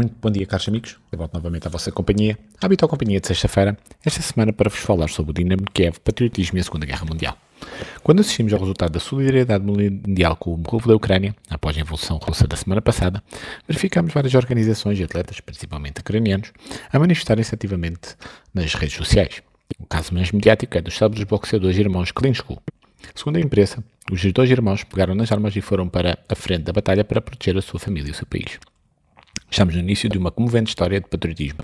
Muito bom dia, caros amigos. Volto novamente à vossa companhia, a habitual companhia de sexta-feira, esta semana para vos falar sobre o Dinamo de Kiev, patriotismo e a Segunda Guerra Mundial. Quando assistimos ao resultado da solidariedade mundial com o povo da Ucrânia, após a Revolução Russa da semana passada, verificamos várias organizações e atletas, principalmente ucranianos, a manifestarem-se ativamente nas redes sociais. O caso mais mediático é dos célebres boxeadores irmãos Klinchko. Segundo a imprensa, os dois irmãos pegaram nas armas e foram para a frente da batalha para proteger a sua família e o seu país. Estamos no início de uma comovente história de patriotismo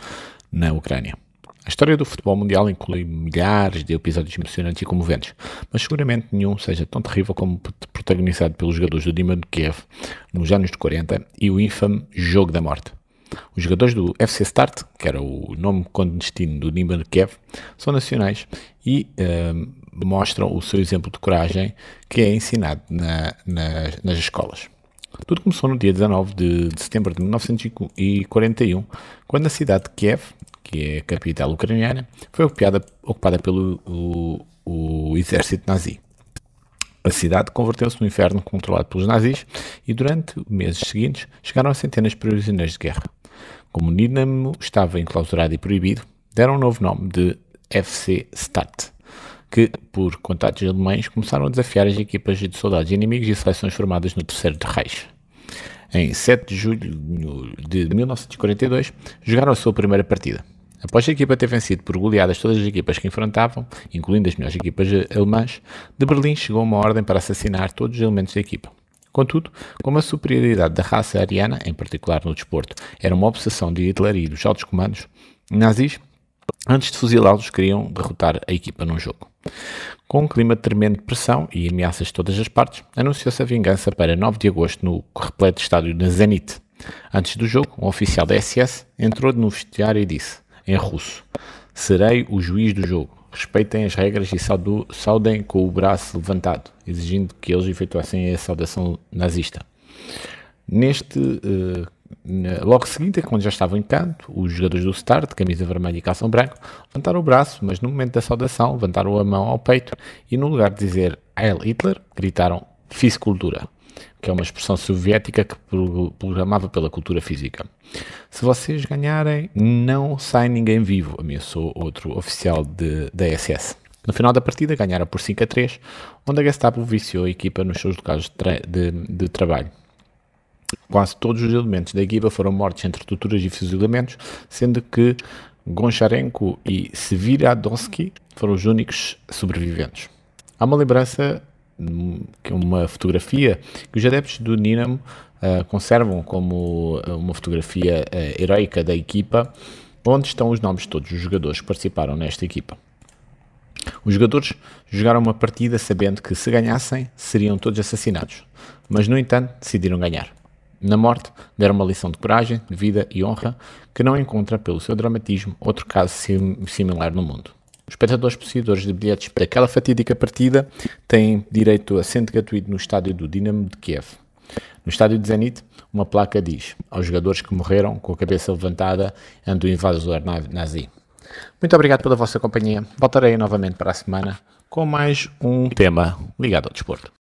na Ucrânia. A história do futebol mundial inclui milhares de episódios emocionantes e comoventes, mas seguramente nenhum seja tão terrível como protagonizado pelos jogadores do Dinamo de Kiev nos anos 40 e o infame Jogo da Morte. Os jogadores do FC Start, que era o nome clandestino do Dinamo de Kiev, são nacionais e uh, mostram o seu exemplo de coragem que é ensinado na, na, nas escolas. Tudo começou no dia 19 de, de setembro de 1941, quando a cidade de Kiev, que é a capital ucraniana, foi ocupada, ocupada pelo o, o exército nazi. A cidade converteu-se num inferno controlado pelos nazis e durante meses seguintes chegaram a centenas de prisioneiros de guerra. Como o Dinamo estava enclausurado e proibido, deram um novo nome de FC Start que, por contatos alemães, começaram a desafiar as equipas de soldados inimigos e seleções formadas no Terceiro Reich. Em 7 de julho de 1942, jogaram a sua primeira partida. Após a equipa ter vencido por goleadas todas as equipas que enfrentavam, incluindo as melhores equipas alemãs, de Berlim chegou uma ordem para assassinar todos os elementos da equipa. Contudo, como a superioridade da raça ariana, em particular no desporto, era uma obsessão de Hitler e dos altos comandos, nazis Antes de fuzilá-los, queriam derrotar a equipa num jogo. Com um clima de tremenda pressão e ameaças de todas as partes, anunciou-se a vingança para 9 de agosto no repleto estádio na Zenit. Antes do jogo, um oficial da SS entrou no vestiário e disse, em russo, Serei o juiz do jogo. Respeitem as regras e saudem com o braço levantado, exigindo que eles efetuassem a saudação nazista. Neste uh, Logo seguinte, quando já estavam em canto, os jogadores do Start, camisa vermelha e calção branco, levantaram o braço, mas no momento da saudação levantaram a mão ao peito e no lugar de dizer Heil Hitler, gritaram Fisicultura, que é uma expressão soviética que programava pela cultura física. Se vocês ganharem, não sai ninguém vivo, ameaçou outro oficial de, da SS. No final da partida ganharam por 5 a 3, onde a Gestapo viciou a equipa nos seus locais de, de, de trabalho. Quase todos os elementos da equipa foram mortos entre torturas e fuzilamentos, sendo que Goncharenko e Sviradonsky foram os únicos sobreviventes. Há uma lembrança, hum, que é uma fotografia que os adeptos do Dinamo uh, conservam como ah, uma fotografia uh, heroica da equipa, onde estão os nomes de todos os jogadores que participaram nesta equipa. Os jogadores jogaram uma partida sabendo que se ganhassem seriam todos assassinados, mas no entanto decidiram ganhar. Na morte, deram uma lição de coragem, de vida e honra que não encontra, pelo seu dramatismo, outro caso sim, similar no mundo. Os espectadores possuidores de bilhetes para aquela fatídica partida têm direito a assento gratuito no estádio do Dinamo de Kiev. No estádio de Zenit, uma placa diz aos jogadores que morreram com a cabeça levantada ante o invasor nazi. Muito obrigado pela vossa companhia. Voltarei novamente para a semana com mais um tema ligado ao desporto.